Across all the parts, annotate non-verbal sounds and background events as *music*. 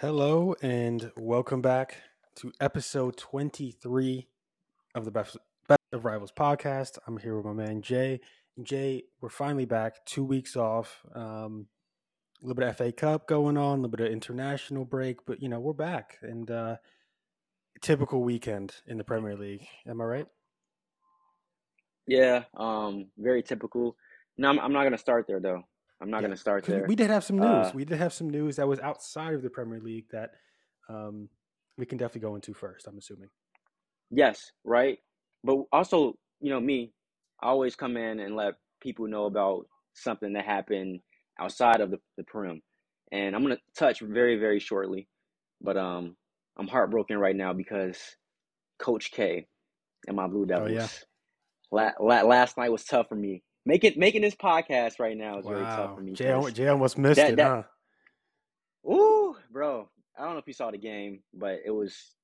Hello and welcome back to episode 23 of the Best, of Rivals podcast. I'm here with my man Jay. Jay, we're finally back, two weeks off. Um, a little bit of FA Cup going on, a little bit of international break, but you know, we're back and uh, typical weekend in the Premier League. Am I right? Yeah, um, very typical. No, I'm, I'm not going to start there though. I'm not Yeah, going to start there. We did have some news. Uh, we did have some news that was outside of the Premier League that um, we can definitely go into first. I'm assuming. Yes, right. But also, you know, me, I always come in and let people know about something that happened outside of the, the prim. And I'm going to touch very, very shortly. But um, I'm heartbroken right now because Coach K and my Blue Devils. Oh, yeah. La- la- last night was tough for me. Making making this podcast right now is really tough for me. Jay, Jay almost missed that- it, that- huh? Ooh, bro. I don't know if you saw the game, but it was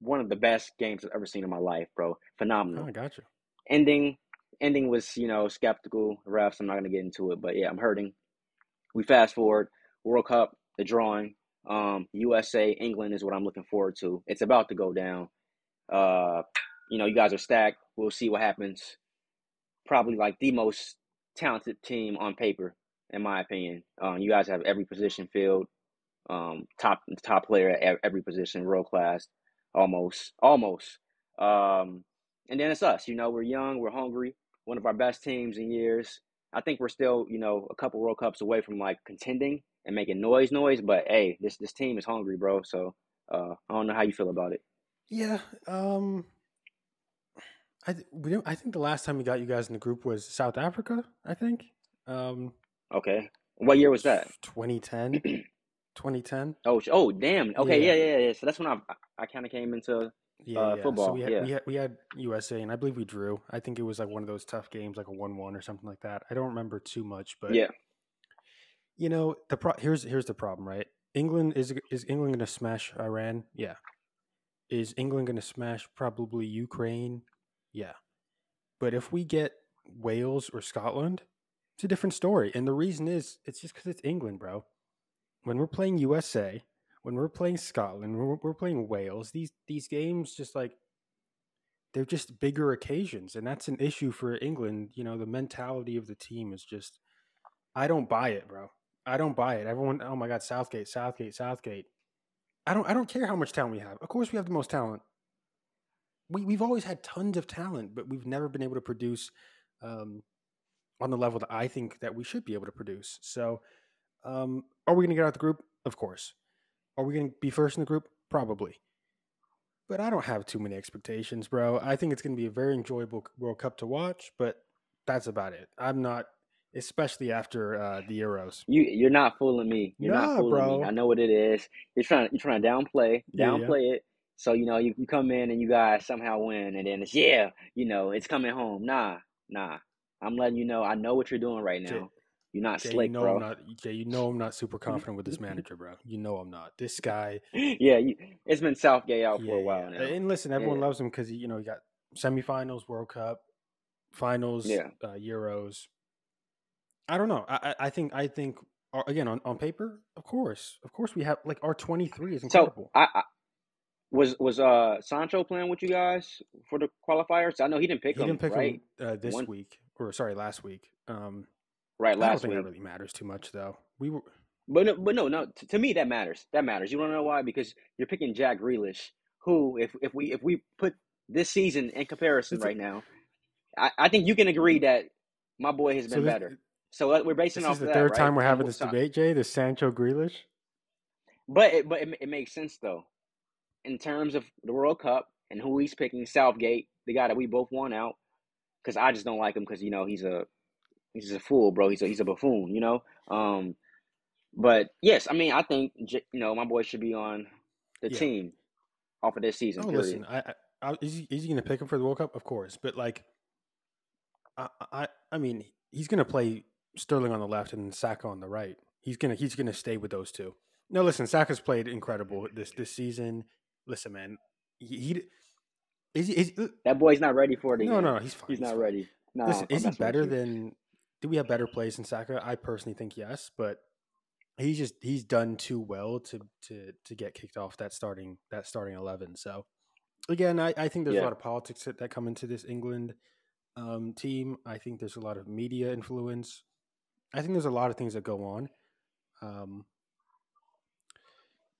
one of the best games I've ever seen in my life, bro. Phenomenal. Oh, I got you. Ending ending was, you know, skeptical. Refs, I'm not gonna get into it, but yeah, I'm hurting. We fast forward, World Cup, the drawing, um, USA, England is what I'm looking forward to. It's about to go down. Uh, you know, you guys are stacked. We'll see what happens. Probably like the most talented team on paper, in my opinion. Um, you guys have every position filled um, top top player at every position, world class, almost, almost. Um, and then it's us. You know, we're young, we're hungry. One of our best teams in years. I think we're still, you know, a couple World Cups away from like contending and making noise, noise. But hey, this this team is hungry, bro. So uh, I don't know how you feel about it. Yeah. Um. I th- we I think the last time we got you guys in the group was South Africa. I think. Um. Okay, what year was that? 2010. *clears throat* 2010. Oh, oh, damn. Okay, Yeah. yeah, yeah, yeah. So that's when I I kind of came into. Yeah, Uh, yeah. So football, we had, yeah. we had we had USA, and I believe we drew. I think it was like one of those tough games, like a one-one or something like that. I don't remember too much, but Yeah. you know the pro- here's here's the problem, right? England is is England going to smash Iran? Yeah. Is England going to smash probably Ukraine? Yeah. But if we get Wales or Scotland, it's a different story. And the reason is it's just because it's England, bro. When we're playing USA, when we're playing Scotland, we're, we're playing Wales, these these games just like they're just bigger occasions, and that's an issue for England. You know, the mentality of the team is just I don't buy it, bro. I don't buy it. Everyone, oh my God, Southgate, Southgate, Southgate. I don't. I don't care how much talent we have. Of course, we have the most talent. We we've always had tons of talent, but we've never been able to produce um, on the level that I think that we should be able to produce. So, um, are we going to get out of the group? Of course. Are we going to be first in the group? Probably. But I don't have too many expectations, bro. I think it's going to be a very enjoyable World Cup to watch, but that's about it. I'm not, especially after uh, the Euros. You you're not fooling me. You're Nah, not fooling bro. me. I know what it is. You're trying you're trying to downplay Yeah, yeah. downplay it. So you know you, you come in and you guys somehow win and then it's yeah you know it's coming home. Nah nah. I'm letting you know I know what you're doing right Jay- now. You're not Jay, slick, you know bro. I'm not. Jay, you know I'm not super *laughs* confident with this manager, bro. You know I'm not. This guy. yeah, you, it's been Southgate out for a while yeah. now. And listen, everyone Yeah. loves him because you know he got semifinals, World Cup, finals, Yeah. uh, Euros. I don't know. I, I think I think uh, again on, on paper, of course, of course we have like our 23 is So incredible. I, I was was uh Sancho playing with you guys for the qualifiers? I know he didn't pick he him didn't pick right him uh, this One- week, or sorry, last week. Um, right I don't last think week. that really matters too much, though. We were But no, but no, no. To, to me, that matters. That matters. You want to know why? Because you're picking Jack Grealish, who, if if we if we put this season in comparison It's a- right now, I, I think you can agree that my boy has so been this, better. So uh, we're basing this off is the that, third right? time we're having this debate, Jay. The Sancho Grealish. But it, but it, it makes sense though, in terms of the World Cup and who he's picking. Southgate, the guy that we both want out, because I just don't like him because you know he's a he's a fool, bro. He's a he's a buffoon, you know. Um, but yes, I mean I think you know my boy should be on the Yeah. team off of this season. Oh, period. listen, I, I, I is he, is he going to pick him for the World Cup? Of course, but like, I, I, I mean, he's going to play Sterling on the left and Saka on the right. He's gonna, he's gonna stay with those two. No, listen, Saka's played incredible this this season. Listen, man, he, he is is That boy's not ready for it. no, again. no, he's fine. he's not fine. ready. No, Listen, is he better than? Do we have better plays than Saka? I personally think yes, but he's just he's done too well to to to get kicked off that starting that starting eleven. So again, I, I think there's Yeah. a lot of politics that, that come into this England um, team. I think there's a lot of media influence. I think there's a lot of things that go on. Um,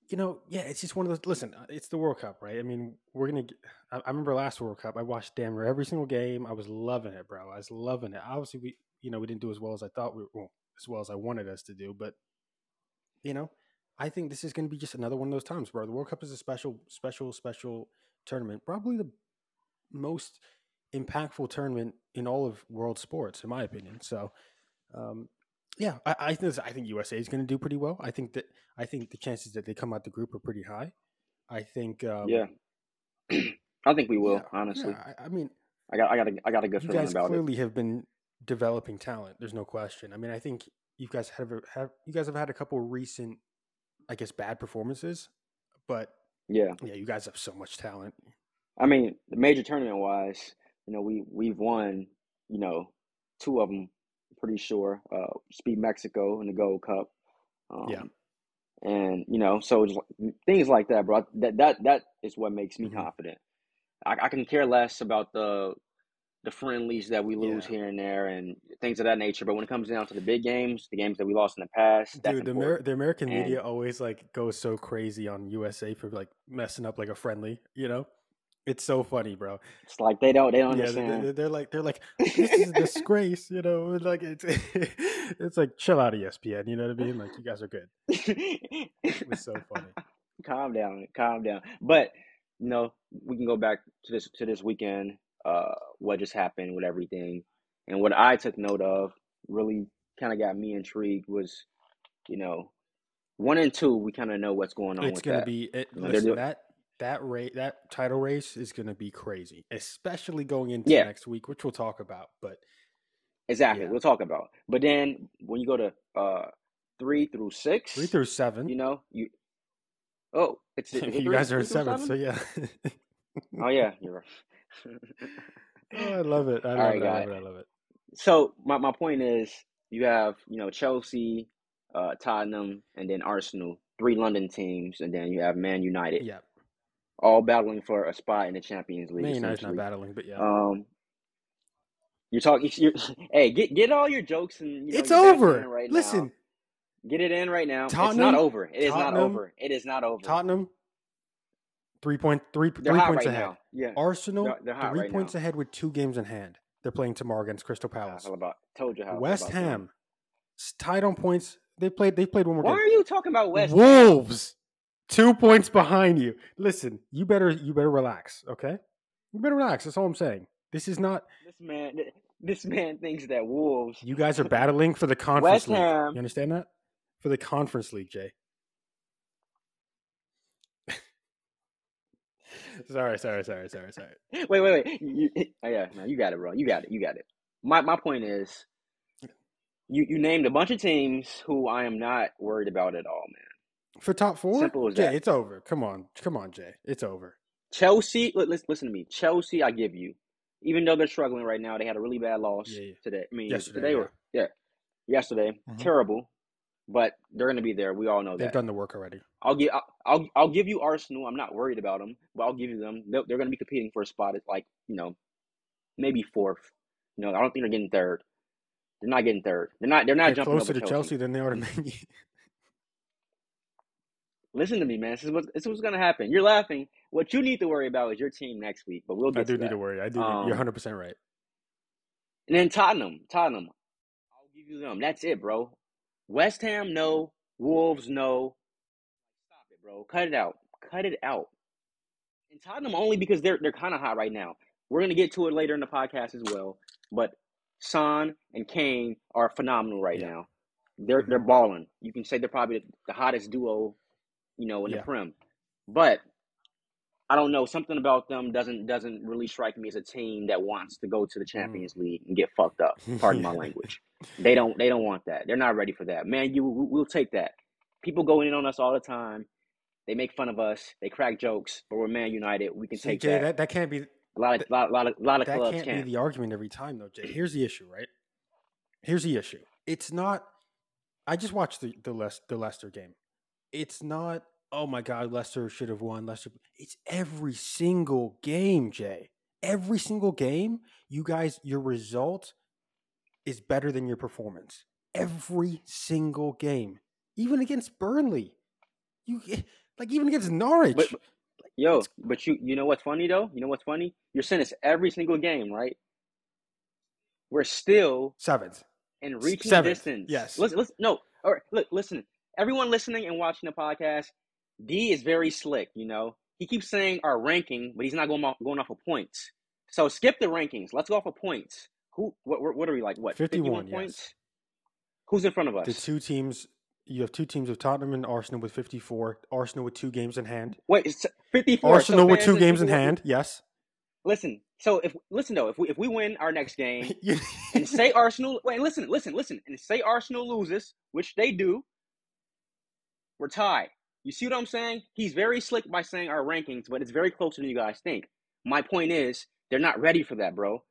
you know, yeah, it's just one of those. Listen, uh, it's the World Cup, right? I mean, we're gonna. Get, I, I remember last World Cup, I watched damn near every single game. I was loving it, bro. I was loving it. Obviously, we, you know, we didn't do as well as I thought we, well, as well as I wanted us to do, but you know, I think this is going to be just another one of those times, bro. The World Cup is a special, special, special tournament. Probably the most impactful tournament in all of world sports, in my opinion. So, um, yeah, I, I think I think USA is going to do pretty well. I think that I think the chances that they come out the group are pretty high. I think, um, yeah, *clears throat* I think we will. yeah, honestly, yeah, I, I mean, I got I got a, I got a good you feeling guys about it. clearly have been developing talent. There's no question. I mean, I think you guys have have you guys have had a couple recent, I guess, bad performances, but Yeah, yeah, you guys have so much talent. I mean, the major tournament wise, you know, we we've won, you know, two of them. Pretty sure. Uh, Speed Mexico in the Gold Cup. Um, Yeah. And you know, so like- things like that, bro. That that that is what makes me Mhm. confident. I, I can care less about the the friendlies that we lose Yeah. here and there and things of that nature. But when it comes down to the big games, the games that we lost in the past, that's Dude, the. Amer- the American And- media always like goes so crazy on USA for like messing up like a friendly. You know, it's so funny, bro. It's like they don't they don't Yeah, understand. they're, they're like they're like *laughs* this is a disgrace. You know, like it's *laughs* it's like chill out, ESPN. You know what I mean? Like you guys are good. It was so funny. *laughs* calm down, calm down. But you know, we can go back to this to this weekend. Uh, what just happened with everything, and what I took note of really kind of got me intrigued was, you know, one and two. We kind of know what's going on It's gonna that. be it, know, listen that that rate that title race is gonna be crazy, especially going into Yeah. next week, which we'll talk about. But exactly, yeah. we'll talk about. But then when you go to uh three through six, three through seven, you know, you oh, it's *laughs* it you three- guys are in seventh, so yeah. Oh yeah, *laughs* you're right. oh, I love it. I love right, it. I love it. I love it. So my, my point is you have, you know, Chelsea, uh, Tottenham, and then Arsenal, three London teams, and then you have Man United, Yeah, all battling for a spot in the Champions League. Man United's not battling, but yeah, Um, you're talking. You're, hey, get get all your jokes and you know, it's over. right Listen, now. Get it in right now. it's not over. It is not over. It is not over. Tottenham, three point three three points right ahead. now. Yeah. Arsenal, They're- they're three right points now. ahead with two games in hand. They're playing tomorrow against Crystal Palace. feel about told you how. West. Ham, tied on points. They played. They played one more game. Why game. are you talking about West? Ham? Wolves, two points behind you. Listen, you better you better relax. Okay, you better relax. That's all I'm saying. This is not. This man, this man thinks that Wolves You guys are *laughs* battling for the conference West league. Ham. You understand that? For the conference league, Jay. *laughs* sorry, sorry, sorry, sorry, sorry. Wait, wait, wait. You, you- oh, yeah, no, you got it, bro. You got it. You got it. My my point is, you you named a bunch of teams who I am not worried about at all, man. For top four, Simple as Jay, that. it's over. Come on, come on, Jay, it's over. Chelsea, li- listen, listen to me. Chelsea, I give you, even though they're struggling right now, they had a really bad loss Yeah, yeah. today. I mean, Yesterday, today yeah. or yeah, yesterday. Mhm. Terrible, but they're gonna be there. We all know They've that. done the work already. I'll give I'll, I'll I'll give you Arsenal. I'm not worried about them, but I'll give you them. They're, they're going to be competing for a spot at like you know, maybe fourth. You know, I don't think they're getting third. They're not getting third. They're not. They're not They're jumping closer to Chelsea than they are to Man. *laughs* Listen to me, man. This is what this is what's going to happen. You're laughing. What you need to worry about is your team next week. But we'll get I do to need that. to worry. I do. Um, you're 100 percent right. And then Tottenham, Tottenham. I'll give you them. That's it, bro. West Ham, no. Wolves, no. Stop it, bro. Cut it out. Cut it out. And Tottenham only because they're they're kind of hot right now. We're gonna get to it later in the podcast as well. But Son and Kane are phenomenal right Yeah. now. They're they're balling. You can say they're probably the hottest duo, you know, in Yeah. the Prem. But I don't know. Something about them doesn't doesn't really strike me as a team that wants to go to the Champions League and get fucked up. Pardon my Mm. *laughs* Language. They don't they don't want that. They're not ready for that. Man, you we- we'll take that. People go in on us all the time. They make fun of us. They crack jokes. But we're Man United. We can See, take Jay, that. that. that can't be A lot of lot, lot of lot of that clubs can't can. be the argument every time though, Jay. Here's the issue, right? Here's the issue. It's not. I just watched the the, Les- the Leicester game. It's not. Oh my God, Leicester should have won. Leicester. It's every single game, Jay. Every single game, you guys, your result is better than your performance. Every single game, even against Burnley, you like even against Norwich. But, yo, but you you know what's funny though? You know what's funny? You're saying this every single game, right? We're still seventh in reaching Seventh, distance. yes. let's let's No, all right. Look, listen. Everyone listening and watching the podcast, D is very slick. You know, he keeps saying our ranking, but he's not going off going off of points. So skip the rankings. Let's go off of points. Who? What? What, are we like? What? 51, yes. points. Who's in front of us? The two teams, you have two teams of Tottenham and Arsenal with 54. Arsenal with two games in hand. Wait, it's fifty-four. Arsenal so with two games in hand. Yes. Listen. So if listen though, if we if we win our next game, *laughs* and say Arsenal wait, listen, listen, listen, and say Arsenal loses, which they do, we're tied. You see what I'm saying? He's very slick by saying our rankings, but it's very closer than you guys think. My point is, they're not ready for that, bro.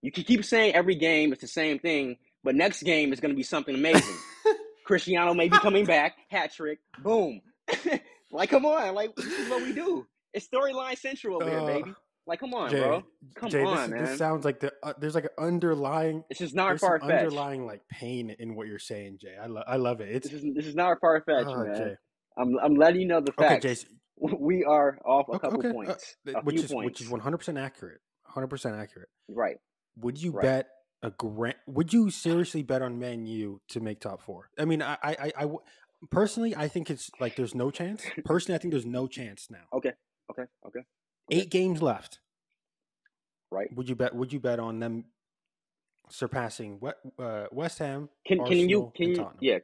You can keep saying every game it's the same thing, but next game is going to be something amazing. *laughs* Cristiano may be coming back, hat trick, boom. *laughs* like, come on, like this is what we do. It's storyline central over Uh, here, baby. Like, come on, Jay, bro. Come Jay, on, this, man. this sounds like the uh, there's like an underlying This is not far fetched. underlying like pain in what you're saying, Jay. I, lo- I love it. It's This is this is not far fetched, oh, man. Jay. I'm I'm letting you know the Okay, facts. Jay. We are off a Okay, couple okay, uh, points, th- a which few is points. which is 100 percent accurate. 100 percent accurate. right. Would you Right. bet a grand? Would you seriously bet on Man U to make top four? I mean, I I I personally, I think it's like there's no chance. Personally, I think there's no chance now. Okay. Okay. Okay. Eight games left. Right. Would you bet? Would you bet on them surpassing West, uh, West Ham? Can can you can you yeah?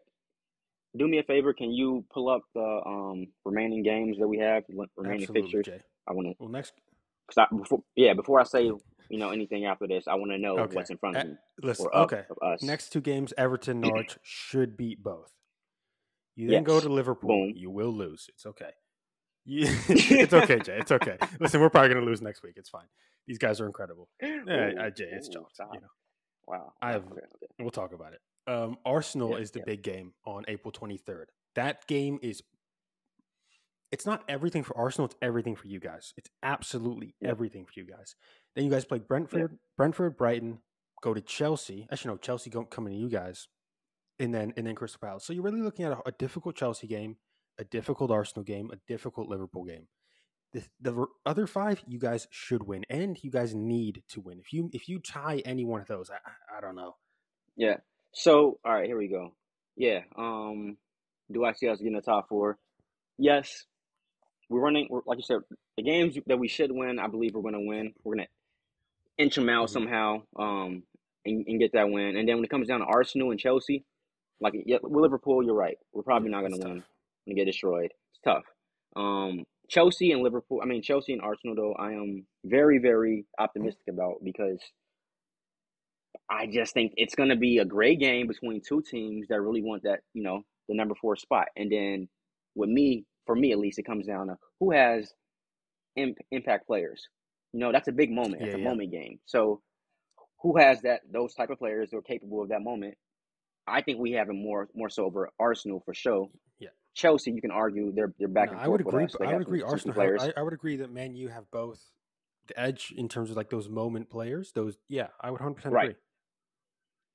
Do me a favor. Can you pull up the um remaining games that we have, remaining Absolutely, fixtures? Jay. I want to Well, next, because I before yeah before I say you know anything after this, I want to know Okay. what's in front of me listen. Okay, of us. next two games, Everton, *clears throat* Norwich should beat both. You then go to Liverpool. Boom. You will lose. It's okay. *laughs* *laughs* It's okay, Jay. It's okay. Listen, we're probably going to lose next week. It's fine. These guys are incredible. *gasps* Yeah, uh, Jay, it's stop. You know, Wow. I have- we'll talk about it. Um, Arsenal Yeah, is the yeah. big game on April 23rd. That game is. It's not everything for Arsenal. It's everything for you guys. It's absolutely Yeah. everything for you guys. Then you guys play Brentford, Brentford, Brighton. Go to Chelsea. Actually, no, Chelsea coming to you guys, and then and then Crystal Palace. So you're really looking at a, a difficult Chelsea game, a difficult Arsenal game, a difficult Liverpool game. The, the other five, you guys should win, and you guys need to win. If you if you tie any one of those, I, I- don't know. Yeah. So, all right, here we go. Yeah. Um, do I see us getting the top four? Yes. We're running, we're, like you said, the games that we should win. I believe we're going to win. We're going to inch them out Mhm. somehow, um, and, and get that win. And then when it comes down to Arsenal and Chelsea, like yeah, with Liverpool, you're right. We're probably not going to win get destroyed. It's tough. Um, Chelsea and Liverpool. I mean, Chelsea and Arsenal, though, I am very, very optimistic about because I just think it's going to be a great game between two teams that really want that, you know, the number four spot. And then with me, for me at least, it comes down to who has imp- impact players. You know, that's a big moment. It's Yeah, a yeah. moment game. So who has that? Those type of players that are capable of that moment. I think we have it more more so over Arsenal for sure. Yeah. Chelsea, you can argue they're they're back No, I would agree. I would agree. some Arsenal. players. Have, I, I would agree that Man U have both the edge in terms of like those moment players. Those, yeah, I would hundred percent Right. agree.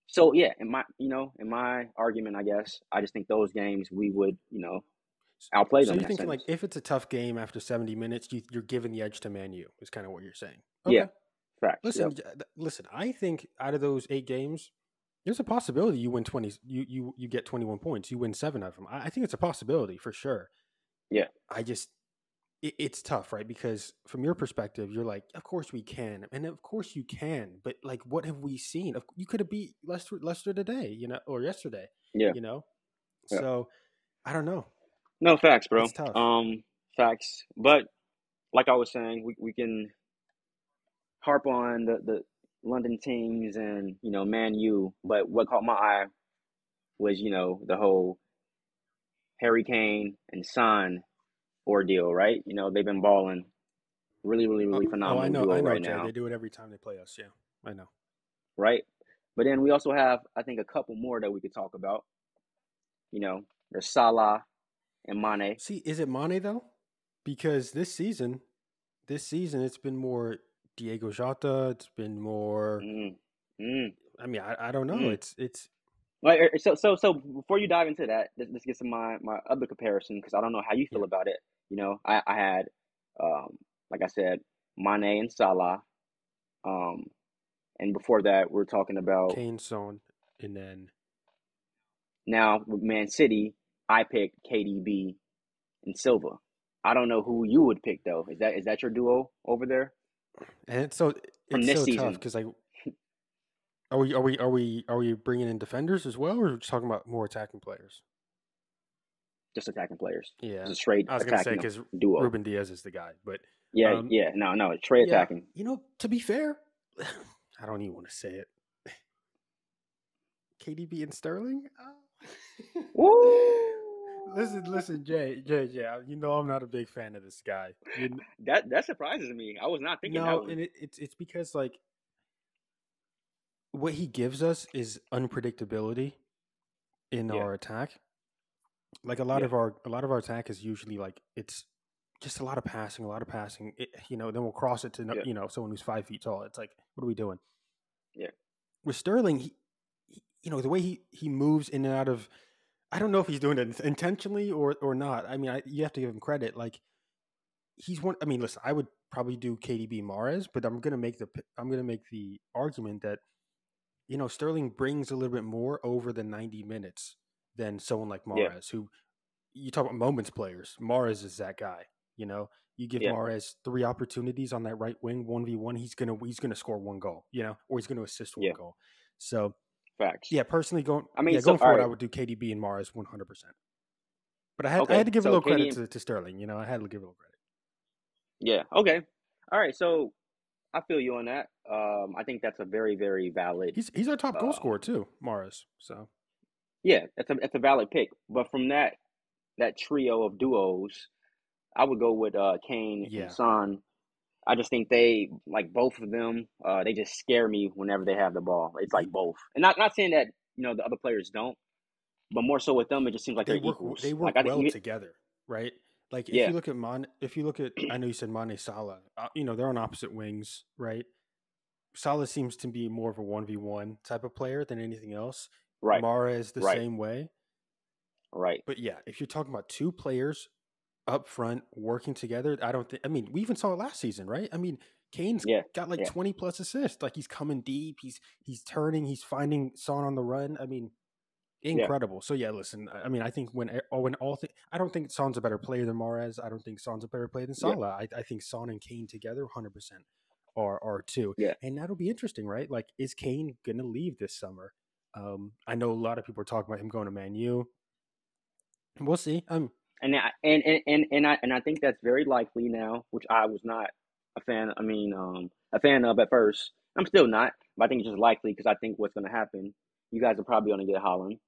So yeah, in my you know in my argument, I guess I just think those games we would you know outplay So them. you're in that thinking like if it's a tough game after seventy minutes, you, you're giving the edge to Man U. Is kind of what you're saying. Yeah. Facts. Listen, Yep. listen. I think out of those eight games, there's a possibility you win twenty. You you you get twenty one points. You win seven of them. I, I think it's a possibility for sure. Yeah. I just it, it's tough, right? Because from your perspective, you're like, of course we can, and of course you can. But like, what have we seen? You could have beat Leicester Leicester today, you know, or yesterday. Yeah. You know. Yeah. So I don't know. No facts, bro. It's tough. Um, facts. But like I was saying, we we can harp on the the London teams and you know Man U, but what caught my eye was you know the whole Harry Kane and Son ordeal, right? You know they've been balling really, really, really oh, oh phenomenal I know. I know, right Jay. now, They do it every time they play us. Yeah, I know. right? But then we also have, I think, a couple more that we could talk about. You know, there's Salah and Mane. See, is it Mane though? Because this season, this season it's been more Diego Jota. It's been more. Mm. Mm. I mean, I, I don't know. Mm. It's it's Like, er, so, so, so before you dive into that, let's, let's get some my my other comparison because I don't know how you feel Yeah. about it. You know, I, I had, um, like I said, Mane and Salah, um, and before that, we are talking about Kane, Son, and then now with Man City. I picked KDB and Silva. I don't know who you would pick though. Is that is that your duo over there? And it's so it's so tough because like, are we are we are we are we bringing in defenders as well, or are we just talking about more attacking players? Just attacking players. Yeah, a straight I was gonna say attacking because duo. Ruben Dias is the guy, but yeah, um, yeah. No, no. It's straight yeah, attacking. you know, to be fair, *sighs* I don't even want to say it. *laughs* KDB and Sterling. *laughs* Woo! Listen, listen, Jay, Jay, Jay. You know I'm not a big fan of this guy. You kn- That that surprises me. I was not thinking no, and it, it's it's because like what he gives us is unpredictability in Yeah. our attack. Like a lot Yeah. of our a lot of our attack is usually like it's just a lot of passing, a lot of passing. It, you know, then we'll cross it to Yeah. you know someone who's five feet tall. It's like, what are we doing? Yeah. With Sterling, he, he you know the way he he moves in and out of. I don't know if he's doing it intentionally or or not. I mean, I, you have to give him credit. Like he's one. I mean, listen, I would probably do KDB Mahrez, but I'm gonna make the I'm gonna make the argument that you know Sterling brings a little bit more over the 90 minutes than someone like Yeah. Mahrez, who you talk about moments players. Mahrez is that guy. You know, you give Yeah. Mahrez three opportunities on that right wing, one v one, he's gonna he's gonna score one goal. You know, or he's gonna assist one Yeah. goal. So Facts. yeah, personally going. I mean, yeah, so- going forward, I would do KDB and Mahrez 100. percent But I had I had to give so a little KD credit to, to Sterling. You know, I had to give a little credit. Yeah. Okay. All right. So I feel you on that. Um, I think that's a very, very valid. He's he's our top goal Uh, scorer too, Mahrez. So Yeah, that's a that's a valid pick. But from that that trio of duos, I would go with uh Kane Yeah. and Son. I just think they like both of them. Uh, they just scare me whenever they have the ball. It's like both, and not not saying that you know the other players don't, but more so with them, it just seems like they work equals. they work I think well you- together, right? Like if Yeah. you look at Mon, if you look at, I know you said Mane Salah, uh, you know they're on opposite wings, right? Salah seems to be more of a one v one type of player than anything else. right, Mahrez the Right. same way, right, but yeah, if you're talking about two players up front working together, I don't think. I mean, we even saw it last season, right? I mean, Kane's Yeah, got like yeah. 20 plus assists. Like he's coming deep. He's he's turning. He's finding Son on the run. I mean, incredible. So yeah, listen. I mean, I think when oh, when all th- I don't think Son's a better player than Mahrez. I don't think Son's a better player than Yeah. Salah. I, I think Son and Kane together, 100 percent are are two. Yeah. and that'll be interesting, right? Like, is Kane gonna leave this summer? Um, I know a lot of people are talking about him going to Man U. We'll see. Um, and I, and and and I and I think that's very likely now, which I was not a fan. I mean, um, a fan of at first. I'm still not, but I think it's just likely because I think what's going to happen. You guys are probably going to get Haaland.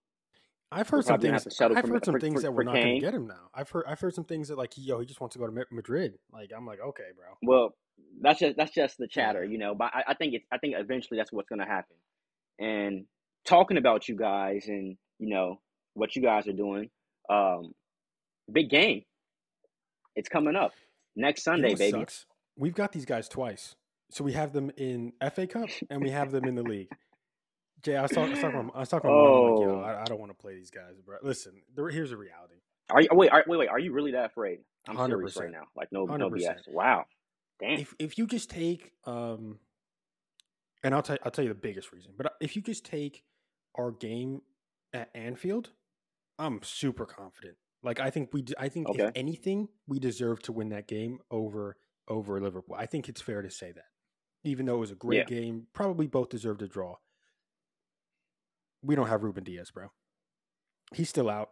I've heard some things. have to settle I've for- heard some for- things for- that we're not going to get him now. I've heard. I've heard some things that like, yo, he just wants to go to Madrid. Like, I'm like, okay, bro. Well, that's just that's just the chatter, you know. But I, I think it's I think eventually that's what's going to happen. And talking about you guys and you know what you guys are doing, um, big game. It's coming up next You know Sunday, baby. sucks? We've got these guys twice, so we have them in FA Cup and we have them in the league. Jay, I was talking. I was talking. I was talking. About mom, like, yo, Oh. I, I don't want to play these guys, bro. Listen, there, here's the reality. Are you wait? Are, wait, wait. Are you really that afraid? I'm serious 100%. right now. Like no, no 100%. BS. Wow. Damn. If if you just take, um, and I'll tell I'll tell you the biggest reason, but if you just take our game at Anfield, I'm super confident. Like I think we, d- I think Okay. if anything, we deserve to win that game over over Liverpool. I think it's fair to say that, even though it was a great game, probably both deserved a draw. We don't have Ruben Dias, bro. He's still out.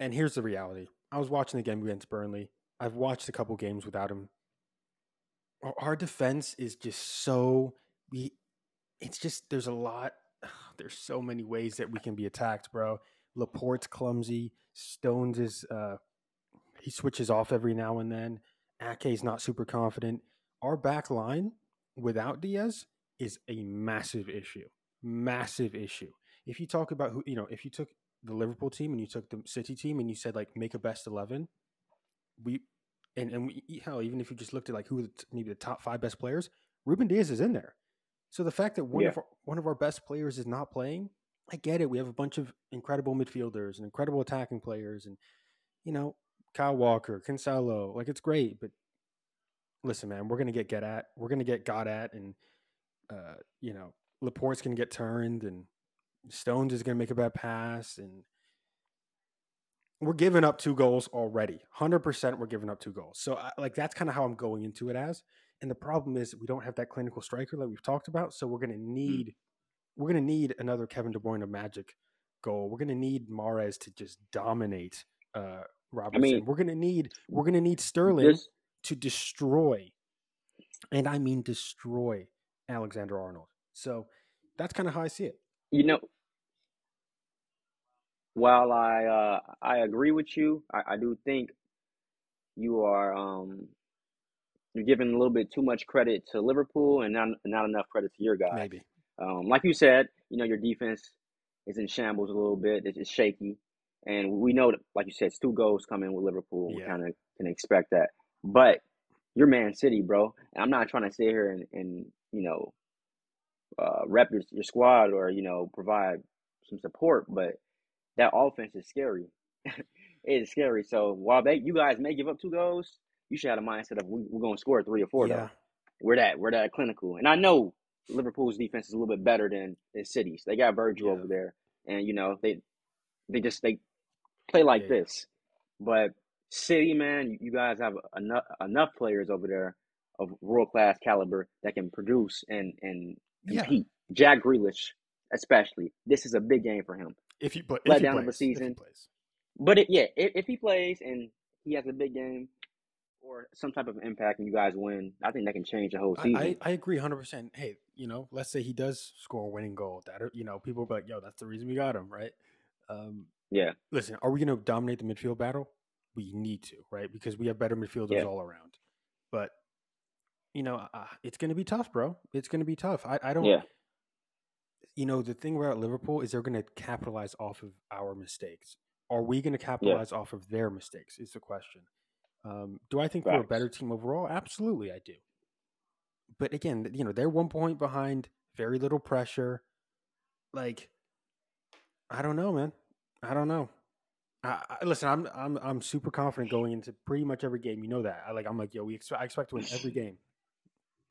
And here's the reality: I was watching the game against Burnley. I've watched a couple games without him. Our- Our defense is just so we. It's just there's a lot. *sighs* There's so many ways that we can be attacked, bro. Laporte's clumsy. Stones is uh he switches off every now and then. Ake's not super confident. Our back line without Dias is a massive issue. Massive issue. If you talk about who you know, if you took the Liverpool team and you took the City team and you said like make a best eleven, we and and we, hell even if you just looked at like who the, maybe the top five best players, Ruben Dias is in there. So the fact that one Yeah. of our, one of our best players is not playing, I get it. We have a bunch of incredible midfielders and incredible attacking players, and you know Kyle Walker, Cancelo, like it's great. But listen, man, we're gonna get get at, we're gonna get got at, and uh, you know Laporte's gonna get turned, and Stones is gonna make a bad pass, and we're giving up two goals already. Hundred percent, we're giving up two goals. So I, like that's kind of how I'm going into it as. And the problem is we don't have that clinical striker that we've talked about. So we're gonna need we're gonna need another Kevin De Bruyne magic goal. We're gonna need Mahrez to just dominate uh Robertson. we're gonna need we're gonna need Sterling This to destroy, and I mean destroy Alexander Arnold. So that's kind of how I see it. you know while I uh I agree with you, I, I do think you are um you're giving a little bit too much credit to Liverpool and not not enough credit to your guys. Maybe. Um, like you said, you know your defense is in shambles a little bit. It's, it's shaky, and we know that, like you said, it's two goals coming with Liverpool. We kind of can expect that. But you're Man City, bro. And I'm not trying to sit here and, and you know uh, rep your, your squad or you know provide some support, but that offense is scary. *laughs* it is scary. So while they you guys may give up two goals, you should have a mindset of we, we're going to score three or four. yeah. Though we're that we're that clinical, and I know Liverpool's defense is a little bit better than the City's. They got Virgil Yeah. over there, and you know they they just they play like Yeah, yeah. this. But City, man, you guys have enough enough players over there of world class caliber that can produce and and Yeah. compete. Jack Grealish, especially, this is a big game for him. If you but Let if he down of a plays, if he season. But it, yeah, if, if he plays and he has a big game or some type of impact and you guys win, I think that can change the whole I, season. I, I agree 100%. Hey, you know, let's say he does score a winning goal. That, are- you know, people be like, yo, that's the reason we got him, right? Um, yeah, listen, are we going to dominate the midfield battle? We need to, right? Because we have better midfielders Yeah. all around. But, you know, uh, it's going to be tough, bro. It's going to be tough. I, I don't, yeah, you know, the thing about Liverpool is they're going to capitalize off of our mistakes. Are we going to capitalize off of their mistakes? Is the question. Um, do I think we're a better team overall? Absolutely, I do. But again, you know, they're one point behind, very little pressure. Like, I don't know, man. I don't know. I, I, listen, I'm I'm I'm super confident going into pretty much every game. You know that. I like. I'm like, yo, we expect. I expect to win every *laughs* game.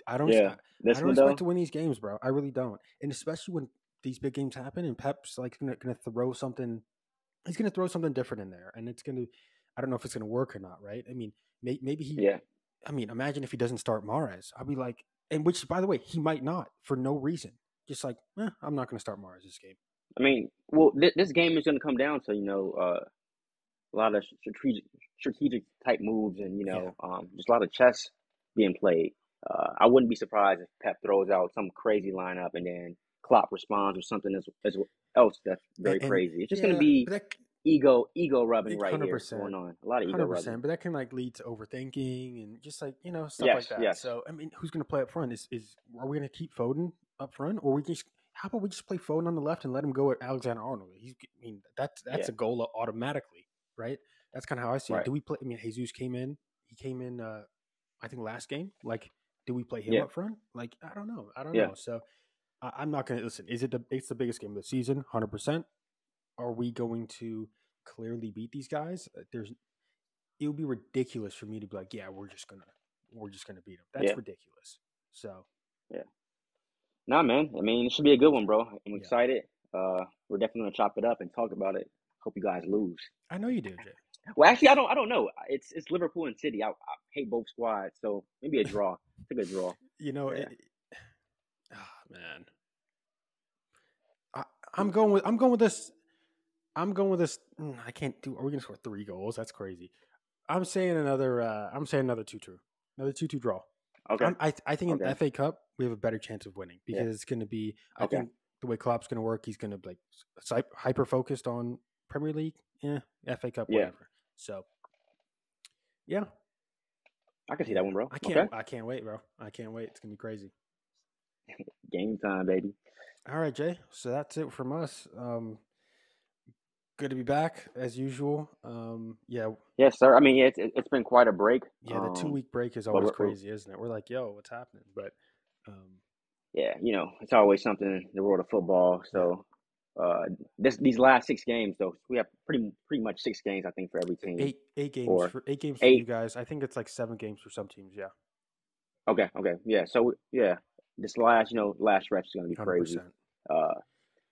I don't. Yeah. I this don't one though. expect to win these games, bro. I really don't. And especially when these big games happen and Pep's like gonna, gonna throw something he's gonna throw something different in there and it's gonna I don't know if it's gonna work or not, right? I mean, may, maybe he Yeah, I mean, imagine if he doesn't start Mahrez. I'd be like and which by the way, he might not for no reason. Just like, eh, I'm not gonna start Mahrez this game. I mean, well, th- this game is going to come down to you know uh, a lot of strategic strategic type moves and you know um, just a lot of chess being played. Uh, I wouldn't be surprised if Pep throws out some crazy lineup and then Klopp responds with something as, as else that's very And- and- crazy. It's just yeah, going to be that, ego ego rubbing right here 100%. going on. A lot of ego rubbing. but that can like lead to overthinking and just like you know stuff Yes, like that. yes. So I mean, who's going to play up front? Is is are we going to keep Foden up front, or we just how about we just play Foden on the left and let him go at Alexander Arnold? He's I mean that's that's Yeah. a goal automatically, right? That's kind of how I see it. Do we play? I mean, Jesus came in. He came in. uh I think last game. Like, do we play him Yeah. up front? Like, I don't know. I don't Yeah. know. So I, I'm not going to listen. Is it the? It's the biggest game of the season. Hundred percent. Are we going to clearly beat these guys? Uh, There's it would be ridiculous for me to be like, yeah, we're just gonna we're just gonna beat them. That's Yeah. ridiculous. So yeah, Nah, man. I mean, it should be a good one, bro. I'm Yeah. excited. Uh, we're definitely gonna chop it up and talk about it. Hope you guys lose. I know you do, Jay. Well, actually, I don't. I don't know. It's it's Liverpool and City. I, I hate both squads, so maybe a draw. Take a good draw. *laughs* You know, Yeah. it, *sighs* ah, man. I, I'm going with I'm going with this. I'm going with this. mm, I can't do. Are we gonna score three goals? That's crazy. I'm saying another. Uh, I'm saying another two two. Another two two draw. Okay. I'm, I I think in FA Cup we have a better chance of winning because Yeah. it's going to be. I Okay. think the way Klopp's going to work, he's going to like hyper focused on Premier League. Yeah, FA Cup, Yeah. whatever. So, yeah, I can see that one, bro. I can't. Okay. I can't wait, bro. I can't wait. It's gonna be crazy. *laughs* Game time, baby. All right, Jay. So that's it from us. Um, good to be back as usual. Um, yeah, Yes, sir. I mean, it's it's been quite a break. yeah. The two Um, week break is always crazy, isn't it? We're like, yo, what's happening? But um, yeah, you know, it's always something in the world of football. So, uh, this these last six games, though, we have pretty pretty much six games, I think, for every team. eight eight games Or for eight games for you eight. guys. I think it's like seven games for some teams. Yeah, Okay, okay, yeah. So, yeah, this last, you know, last stretch is gonna be hundred crazy. Uh,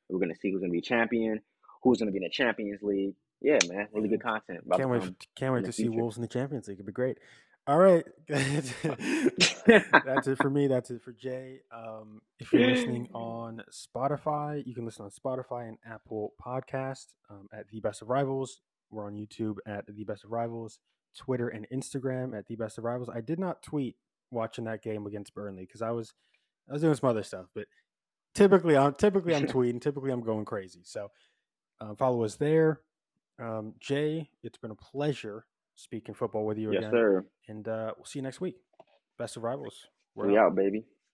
we're gonna see who's gonna be champion, who's gonna be in the Champions League. Yeah, man, really good content about can't wait. Can't wait to see. Wolves in the Champions League. It'd be great. All right, *laughs* that's it for me. That's it for Jay. Um, if you're listening *laughs* on Spotify, you can listen on Spotify and Apple Podcast um, at The Best of Rivals. We're on YouTube at The Best of Rivals, Twitter and Instagram at The Best of Rivals. I did not tweet watching that game against Burnley because I was I was doing some other stuff, but typically I'm typically I'm *laughs* tweeting. Typically I'm going crazy. So um, follow us there. Um, Jay, it's been a pleasure speaking football with you Yes, again, sir. and uh, we'll see you next week. Best of Rivals. We're We out. out, baby.